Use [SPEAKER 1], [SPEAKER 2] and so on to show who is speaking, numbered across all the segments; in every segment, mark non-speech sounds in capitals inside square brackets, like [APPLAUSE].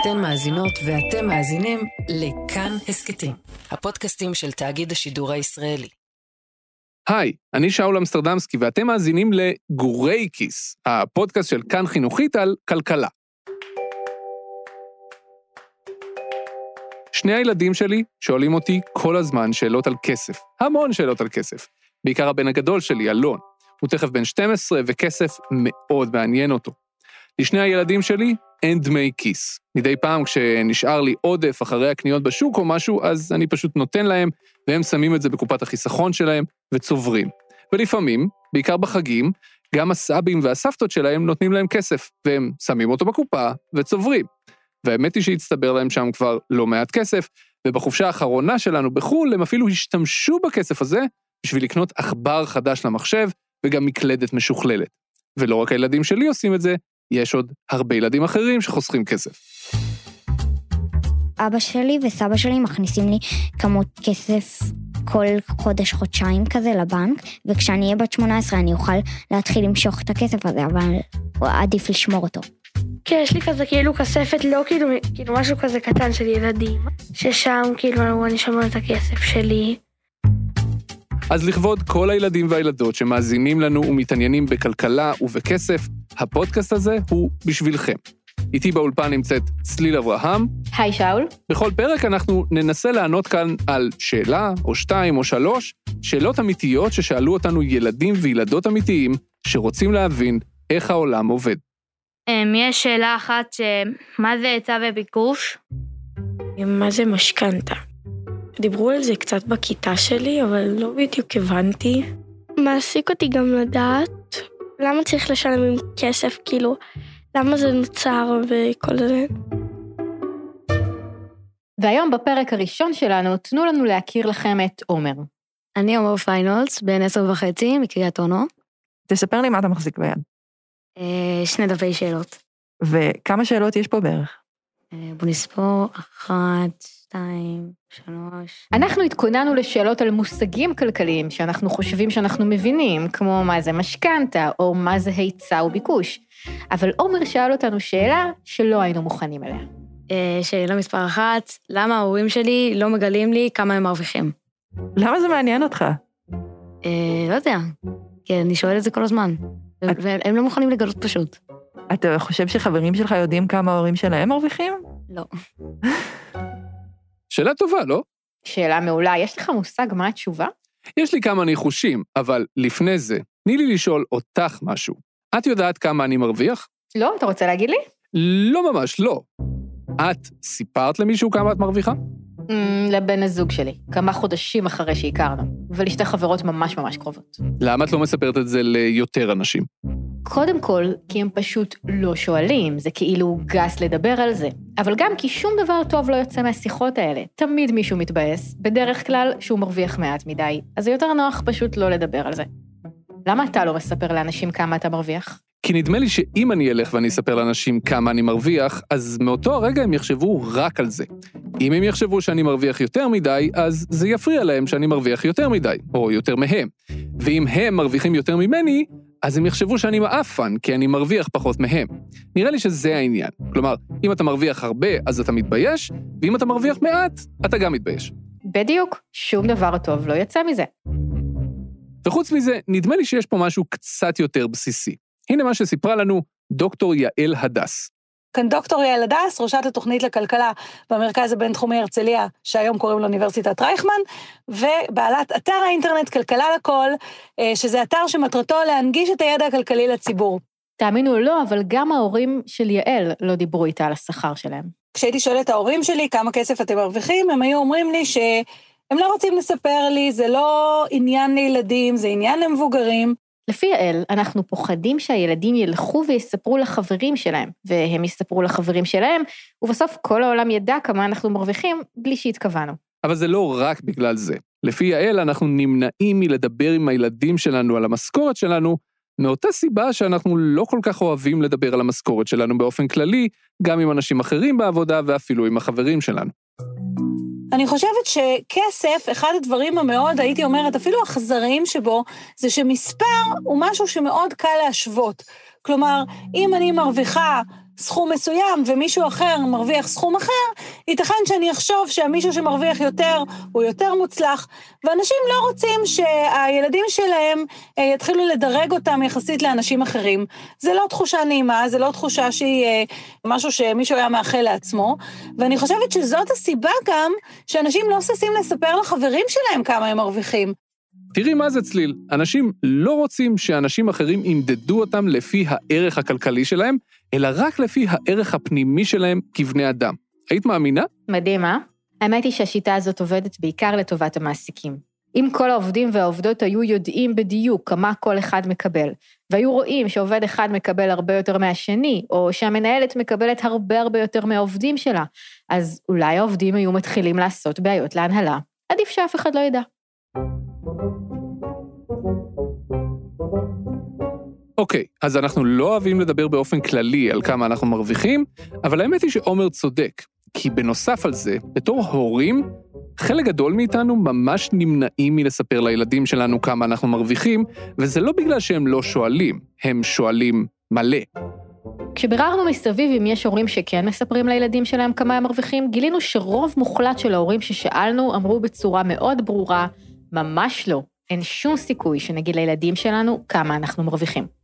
[SPEAKER 1] אתן מאזינות ואתם מאזינים לכאן הסכתים, הפודקאסטים של תאגיד השידור הישראלי.
[SPEAKER 2] היי, אני שאול אמסטרדמסקי ואתם מאזינים לגורי כיס, הפודקאסט של כאן חינוכית על כלכלה. שני הילדים שלי שואלים אותי כל הזמן שאלות על כסף, המון שאלות על כסף. בעיקר הבן הגדול שלי, אלון. הוא תכף בן 12 וכסף מאוד מעניין אותו. לשני הילדים שלי אין דמי כיס. מדי פעם כשנשאר לי עודף אחרי הקניות בשוק או משהו, אז אני פשוט נותן להם, והם שמים את זה בקופת החיסכון שלהם וצוברים. ולפעמים, בעיקר בחגים, גם הסבים והסבתות שלהם נותנים להם כסף, והם שמים אותו בקופה וצוברים. והאמת היא שהצטבר להם שם כבר לא מעט כסף, ובחופשה האחרונה שלנו בחו"ל הם אפילו השתמשו בכסף הזה בשביל לקנות עכבר חדש למחשב וגם מקלדת משוכללת. ולא רק הילדים שלי עושים את זה, יש עוד הרבה ילדים אחרים שחוסכים כסף.
[SPEAKER 3] אבא שלי וסבא שלי מכניסים לי כמות כסף כל חודש-חודשיים כזה לבנק, וכשאני אהיה בת 18 אני אוכל להתחיל למשוך את הכסף הזה, אבל עדיף לשמור אותו.
[SPEAKER 4] כן, יש לי כזה כאילו כספת, לא כאילו, כאילו משהו כזה קטן של ילדים, ששם כאילו אני שומר את הכסף שלי.
[SPEAKER 2] אז לכבוד כל הילדים והילדות שמאזינים לנו ומתעניינים בכלכלה ובכסף, הפודקאסט הזה הוא בשבילכם. איתי באולפן נמצאת צליל אברהם.
[SPEAKER 5] היי שאול.
[SPEAKER 2] בכל פרק אנחנו ננסה לענות כאן על שאלה, או שתיים, או שלוש, שאלות אמיתיות ששאלו אותנו ילדים וילדות אמיתיים שרוצים להבין איך העולם עובד.
[SPEAKER 4] אמ, יש שאלה אחת, מה זה היצע וביקוש? מה זה משכנתה? דיברו על זה קצת בכיתה שלי, אבל לא בדיוק הבנתי. מעסיק אותי גם לדעת למה צריך לשלם עם כסף, כאילו, למה זה נוצר וכל זה.
[SPEAKER 5] והיום בפרק הראשון שלנו, תנו לנו להכיר לכם את עומר.
[SPEAKER 6] אני עומר פיינולס, בן עשר וחצי, מקריית אונו.
[SPEAKER 7] תספר לי מה אתה מחזיק ביד.
[SPEAKER 6] אה, שני דפי שאלות.
[SPEAKER 7] וכמה שאלות יש פה בערך?
[SPEAKER 6] אה, בוא נספור, אחת, שתיים, שלוש.
[SPEAKER 5] אנחנו התכוננו לשאלות על מושגים כלכליים שאנחנו חושבים שאנחנו מבינים, כמו מה זה משכנתה, או מה זה היצע וביקוש. אבל עומר שאל אותנו שאלה שלא היינו מוכנים אליה.
[SPEAKER 6] אה, שאלה מספר אחת, למה ההורים שלי לא מגלים לי כמה הם מרוויחים?
[SPEAKER 7] למה זה מעניין אותך?
[SPEAKER 6] אה, לא יודע, כי אני שואלת את זה כל הזמן, והם לא מוכנים לגלות פשוט.
[SPEAKER 7] אתה חושב שחברים שלך יודעים כמה ההורים שלהם מרוויחים?
[SPEAKER 6] לא. [LAUGHS]
[SPEAKER 2] שאלה טובה, לא?
[SPEAKER 5] שאלה מעולה. יש לך מושג מה התשובה?
[SPEAKER 2] יש לי כמה ניחושים, אבל לפני זה, תני לי לשאול אותך משהו. את יודעת כמה אני מרוויח?
[SPEAKER 5] לא, אתה רוצה להגיד לי?
[SPEAKER 2] לא ממש, לא. את סיפרת למישהו כמה את מרוויחה?
[SPEAKER 5] Mm, לבן הזוג שלי, כמה חודשים אחרי שהכרנו, ולשתי חברות ממש ממש קרובות.
[SPEAKER 2] למה את לא מספרת את זה ליותר אנשים?
[SPEAKER 5] קודם כל, כי הם פשוט לא שואלים, זה כאילו גס לדבר על זה. אבל גם כי שום דבר טוב לא יוצא מהשיחות האלה. תמיד מישהו מתבאס, בדרך כלל שהוא מרוויח מעט מדי, אז זה יותר נוח פשוט לא לדבר על זה. למה אתה לא מספר לאנשים כמה אתה מרוויח?
[SPEAKER 2] כי נדמה לי שאם אני אלך ואני אספר לאנשים כמה אני מרוויח, אז מאותו הרגע הם יחשבו רק על זה. אם הם יחשבו שאני מרוויח יותר מדי, אז זה יפריע להם שאני מרוויח יותר מדי, או יותר מהם. ואם הם מרוויחים יותר ממני, אז הם יחשבו שאני מעפן, כי אני מרוויח פחות מהם. נראה לי שזה העניין. כלומר, אם אתה מרוויח הרבה, אז אתה מתבייש, ואם אתה מרוויח מעט, אתה גם מתבייש.
[SPEAKER 5] בדיוק, שום דבר טוב לא יצא מזה.
[SPEAKER 2] וחוץ מזה, נדמה לי שיש פה משהו קצת יותר בסיסי. הנה מה שסיפרה לנו דוקטור יעל הדס.
[SPEAKER 8] כאן דוקטור יעל הדס, ראשת התוכנית לכלכלה במרכז הבינתחומי הרצליה, שהיום קוראים לו אוניברסיטת רייכמן, ובעלת אתר האינטרנט כלכלה לכל, אה, שזה אתר שמטרתו להנגיש את הידע הכלכלי לציבור.
[SPEAKER 5] תאמינו או לא, אבל גם ההורים של יעל לא דיברו איתה על השכר שלהם.
[SPEAKER 8] כשהייתי שואלת את ההורים שלי כמה כסף אתם מרוויחים, הם היו אומרים לי שהם לא רוצים לספר לי, זה לא עניין לילדים, זה עניין למבוגרים.
[SPEAKER 5] לפי יעל, אנחנו פוחדים שהילדים ילכו ויספרו לחברים שלהם, והם יספרו לחברים שלהם, ובסוף כל העולם ידע כמה אנחנו מרוויחים בלי שהתכוונו.
[SPEAKER 2] אבל זה לא רק בגלל זה. לפי יעל, אנחנו נמנעים מלדבר עם הילדים שלנו על המשכורת שלנו, מאותה סיבה שאנחנו לא כל כך אוהבים לדבר על המשכורת שלנו באופן כללי, גם עם אנשים אחרים בעבודה ואפילו עם החברים שלנו.
[SPEAKER 8] אני חושבת שכסף, אחד הדברים המאוד, הייתי אומרת, אפילו אכזריים שבו, זה שמספר הוא משהו שמאוד קל להשוות. כלומר, אם אני מרוויחה סכום מסוים ומישהו אחר מרוויח סכום אחר, ייתכן שאני אחשוב שהמישהו שמרוויח יותר הוא יותר מוצלח, ואנשים לא רוצים שהילדים שלהם אה, יתחילו לדרג אותם יחסית לאנשים אחרים. זה לא תחושה נעימה, זה לא תחושה שהיא אה, משהו שמישהו היה מאחל לעצמו, ואני חושבת שזאת הסיבה גם שאנשים לא ששים לספר לחברים שלהם כמה הם מרוויחים.
[SPEAKER 2] תראי מה זה צליל, אנשים לא רוצים שאנשים אחרים ימדדו אותם לפי הערך הכלכלי שלהם, אלא רק לפי הערך הפנימי שלהם כבני אדם. היית מאמינה?
[SPEAKER 5] מדהים, אה? האמת היא שהשיטה הזאת עובדת בעיקר לטובת המעסיקים. אם כל העובדים והעובדות היו יודעים בדיוק כמה כל אחד מקבל, והיו רואים שעובד אחד מקבל הרבה יותר מהשני, או שהמנהלת מקבלת הרבה הרבה יותר מהעובדים שלה, אז אולי העובדים היו מתחילים לעשות בעיות להנהלה. עדיף שאף אחד לא ידע.
[SPEAKER 2] אוקיי, אז אנחנו לא אוהבים לדבר באופן כללי על כמה אנחנו מרוויחים, אבל האמת היא שעומר צודק, כי בנוסף על זה, בתור הורים, חלק גדול מאיתנו ממש נמנעים מלספר לילדים שלנו כמה אנחנו מרוויחים, וזה לא בגלל שהם לא שואלים, הם שואלים מלא.
[SPEAKER 5] כשביררנו מסביב אם יש הורים שכן מספרים לילדים שלהם כמה הם מרוויחים, גילינו שרוב מוחלט של ההורים ששאלנו אמרו בצורה מאוד ברורה, ממש לא, אין שום סיכוי שנגיד לילדים שלנו כמה אנחנו מרוויחים.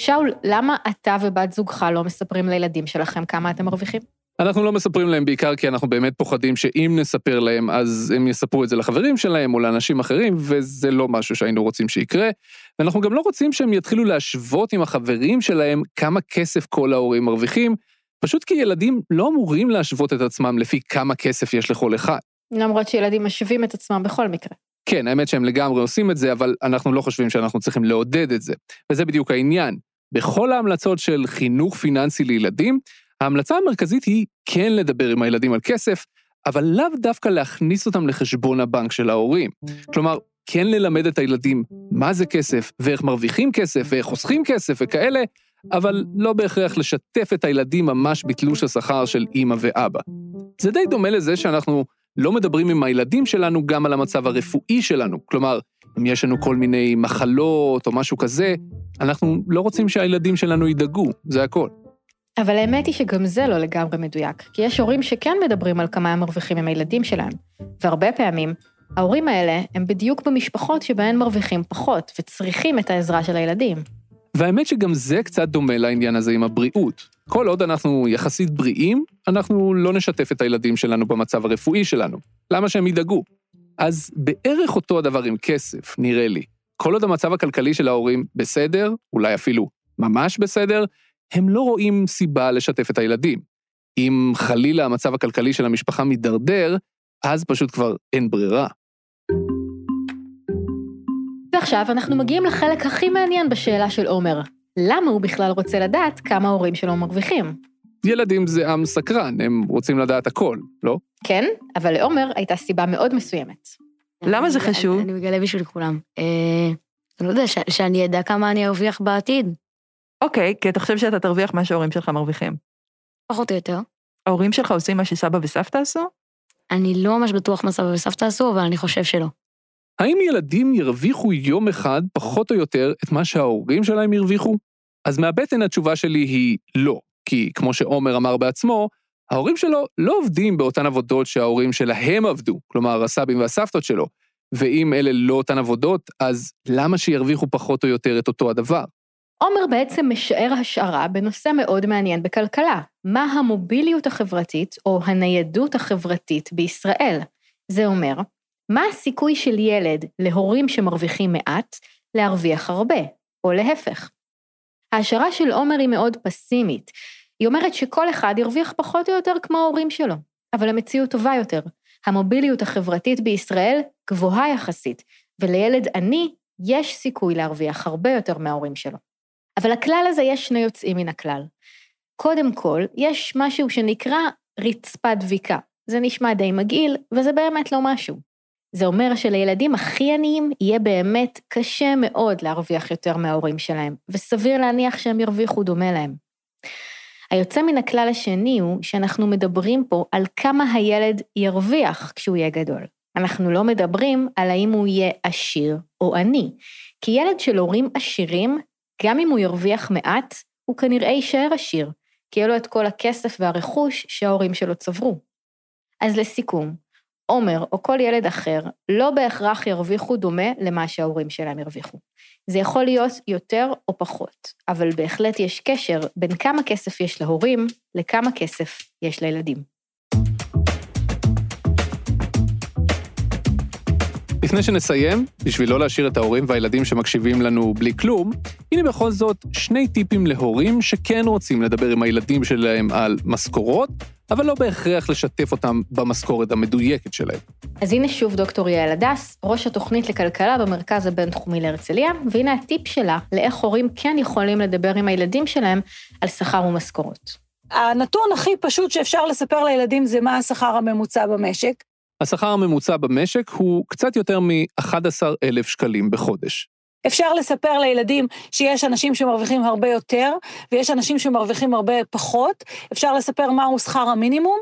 [SPEAKER 5] שאול, למה אתה ובת זוגך לא מספרים לילדים שלכם כמה אתם מרוויחים?
[SPEAKER 2] אנחנו לא מספרים להם בעיקר כי אנחנו באמת פוחדים שאם נספר להם, אז הם יספרו את זה לחברים שלהם או לאנשים אחרים, וזה לא משהו שהיינו רוצים שיקרה. ואנחנו גם לא רוצים שהם יתחילו להשוות עם החברים שלהם כמה כסף כל ההורים מרוויחים, פשוט כי ילדים לא אמורים להשוות את עצמם לפי כמה כסף יש לכל אחד.
[SPEAKER 5] למרות שילדים משווים את עצמם בכל מקרה.
[SPEAKER 2] כן, האמת שהם לגמרי עושים את זה, אבל אנחנו לא חושבים שאנחנו צריכים לעודד את זה. וזה בדיוק העניין. בכל ההמלצות של חינוך פיננסי לילדים, ההמלצה המרכזית היא כן לדבר עם הילדים על כסף, אבל לאו דווקא להכניס אותם לחשבון הבנק של ההורים. כלומר, כן ללמד את הילדים מה זה כסף, ואיך מרוויחים כסף, ואיך חוסכים כסף וכאלה, אבל לא בהכרח לשתף את הילדים ממש בתלוש השכר של אימא ואבא. זה די דומה לזה שאנחנו לא מדברים עם הילדים שלנו גם על המצב הרפואי שלנו. כלומר, אם יש לנו כל מיני מחלות או משהו כזה, אנחנו לא רוצים שהילדים שלנו ידאגו, זה הכל.
[SPEAKER 5] אבל האמת היא שגם זה לא לגמרי מדויק, כי יש הורים שכן מדברים על כמה הם מרוויחים עם הילדים שלהם, והרבה פעמים, ההורים האלה הם בדיוק במשפחות שבהן מרוויחים פחות וצריכים את העזרה של הילדים.
[SPEAKER 2] והאמת שגם זה קצת דומה לעניין הזה עם הבריאות. כל עוד אנחנו יחסית בריאים, אנחנו לא נשתף את הילדים שלנו במצב הרפואי שלנו. למה שהם ידאגו? אז בערך אותו הדבר עם כסף, נראה לי. כל עוד המצב הכלכלי של ההורים בסדר, אולי אפילו ממש בסדר, הם לא רואים סיבה לשתף את הילדים. אם חלילה המצב הכלכלי של המשפחה מידרדר, אז פשוט כבר אין ברירה.
[SPEAKER 5] ועכשיו אנחנו מגיעים לחלק הכי מעניין בשאלה של עומר. למה הוא בכלל רוצה לדעת כמה ההורים שלו מרוויחים?
[SPEAKER 2] ילדים זה עם סקרן, הם רוצים לדעת הכל, לא?
[SPEAKER 5] כן, אבל לעומר הייתה סיבה מאוד מסוימת.
[SPEAKER 7] למה זה חשוב?
[SPEAKER 6] אני מגלה בשביל כולם. אה, אני לא יודע, ש- שאני אדע כמה אני ארוויח בעתיד,
[SPEAKER 7] אוקיי, כי אתה חושב שאתה תרוויח מה שההורים שלך מרוויחים.
[SPEAKER 6] פחות או יותר.
[SPEAKER 7] ההורים שלך עושים מה שסבא וסבתא עשו?
[SPEAKER 6] אני לא ממש בטוח מה סבא וסבתא עשו, אבל אני חושב שלא.
[SPEAKER 2] האם ילדים ירוויחו יום אחד פחות או יותר את מה שההורים שלהם הרוויחו? אז מהבטן התשובה שלי היא לא, כי כמו שעומר אמר בעצמו, ההורים שלו לא עובדים באותן עבודות שההורים שלהם עבדו, כלומר הסבים והסבתות שלו, ואם אלה לא אותן עבודות, אז למה שירוויחו פחות או יותר את אותו הדבר?
[SPEAKER 5] עומר בעצם משער השערה בנושא מאוד מעניין בכלכלה, מה המוביליות החברתית או הניידות החברתית בישראל. זה אומר, מה הסיכוי של ילד להורים שמרוויחים מעט להרוויח הרבה, או להפך. ההשערה של עומר היא מאוד פסימית. היא אומרת שכל אחד ירוויח פחות או יותר כמו ההורים שלו, אבל המציאות טובה יותר. המוביליות החברתית בישראל גבוהה יחסית, ולילד עני יש סיכוי להרוויח הרבה יותר מההורים שלו. אבל לכלל הזה יש שני יוצאים מן הכלל. קודם כל, יש משהו שנקרא רצפת דביקה. זה נשמע די מגעיל, וזה באמת לא משהו. זה אומר שלילדים הכי עניים יהיה באמת קשה מאוד להרוויח יותר מההורים שלהם, וסביר להניח שהם ירוויחו דומה להם. היוצא מן הכלל השני הוא שאנחנו מדברים פה על כמה הילד ירוויח כשהוא יהיה גדול. אנחנו לא מדברים על האם הוא יהיה עשיר או עני, כי ילד של הורים עשירים, גם אם הוא ירוויח מעט, הוא כנראה יישאר עשיר, כי יהיה לו את כל הכסף והרכוש שההורים שלו צברו. אז לסיכום, עומר או כל ילד אחר לא בהכרח ירוויחו דומה למה שההורים שלהם הרוויחו. זה יכול להיות יותר או פחות, אבל בהחלט יש קשר בין כמה כסף יש להורים לכמה כסף יש לילדים.
[SPEAKER 2] לפני שנסיים, בשביל לא להשאיר את ההורים והילדים שמקשיבים לנו בלי כלום, הנה בכל זאת שני טיפים להורים שכן רוצים לדבר עם הילדים שלהם על משכורות, אבל לא בהכרח לשתף אותם במשכורת המדויקת שלהם.
[SPEAKER 5] אז הנה שוב דוקטור יעל הדס, ראש התוכנית לכלכלה במרכז הבינתחומי להרצליה, והנה הטיפ שלה לאיך הורים כן יכולים לדבר עם הילדים שלהם על שכר ומשכורות.
[SPEAKER 8] הנתון הכי פשוט שאפשר לספר לילדים זה מה השכר הממוצע במשק.
[SPEAKER 2] השכר הממוצע במשק הוא קצת יותר מ-11,000 שקלים בחודש.
[SPEAKER 8] אפשר לספר לילדים שיש אנשים שמרוויחים הרבה יותר, ויש אנשים שמרוויחים הרבה פחות. אפשר לספר מהו שכר המינימום.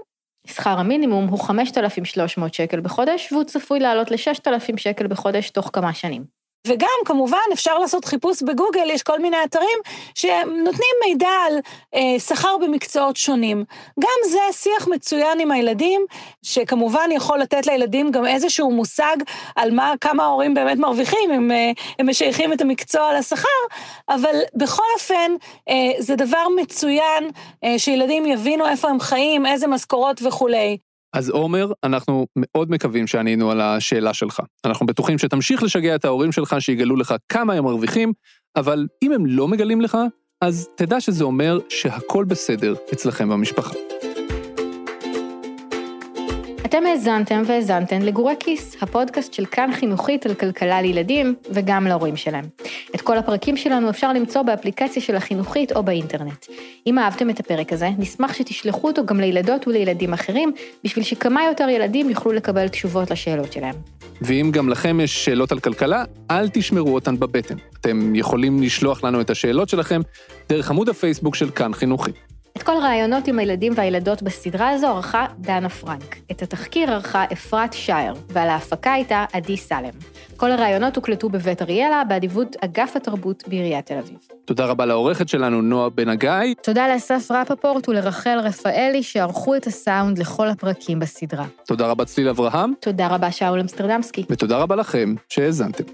[SPEAKER 5] שכר המינימום הוא 5,300 שקל בחודש, והוא צפוי לעלות ל-6,000 שקל בחודש תוך כמה שנים.
[SPEAKER 8] וגם, כמובן, אפשר לעשות חיפוש בגוגל, יש כל מיני אתרים שנותנים מידע על אה, שכר במקצועות שונים. גם זה שיח מצוין עם הילדים, שכמובן יכול לתת לילדים גם איזשהו מושג על מה, כמה ההורים באמת מרוויחים, אם אה, הם משייכים את המקצוע לשכר, אבל בכל אופן, אה, זה דבר מצוין אה, שילדים יבינו איפה הם חיים, איזה משכורות וכולי.
[SPEAKER 2] אז עומר, אנחנו מאוד מקווים שענינו על השאלה שלך. אנחנו בטוחים שתמשיך לשגע את ההורים שלך שיגלו לך כמה הם מרוויחים, אבל אם הם לא מגלים לך, אז תדע שזה אומר שהכל בסדר אצלכם במשפחה.
[SPEAKER 5] אתם האזנתם והאזנתן לגורי כיס, הפודקאסט של כאן חינוכית על כלכלה לילדים וגם להורים שלהם. את כל הפרקים שלנו אפשר למצוא באפליקציה של החינוכית או באינטרנט. אם אהבתם את הפרק הזה, נשמח שתשלחו אותו גם לילדות ולילדים אחרים, בשביל שכמה יותר ילדים יוכלו לקבל תשובות לשאלות שלהם.
[SPEAKER 2] ואם גם לכם יש שאלות על כלכלה, אל תשמרו אותן בבטן. אתם יכולים לשלוח לנו את השאלות שלכם דרך עמוד הפייסבוק של כאן חינוכית.
[SPEAKER 5] את כל הראיונות עם הילדים והילדות בסדרה הזו ערכה דנה פרנק. את התחקיר ערכה אפרת שייר, ועל ההפקה הייתה עדי סלם. כל הראיונות הוקלטו בבית אריאלה, באדיבות אגף התרבות בעיריית תל אביב.
[SPEAKER 2] תודה רבה לעורכת שלנו, נועה בן הגיא.
[SPEAKER 5] תודה לאסף רפפורט ולרחל רפאלי, שערכו את הסאונד לכל הפרקים בסדרה.
[SPEAKER 2] תודה רבה צליל אברהם.
[SPEAKER 5] תודה רבה שאול אמסטרדמסקי.
[SPEAKER 2] ותודה רבה לכם שהאזנתם.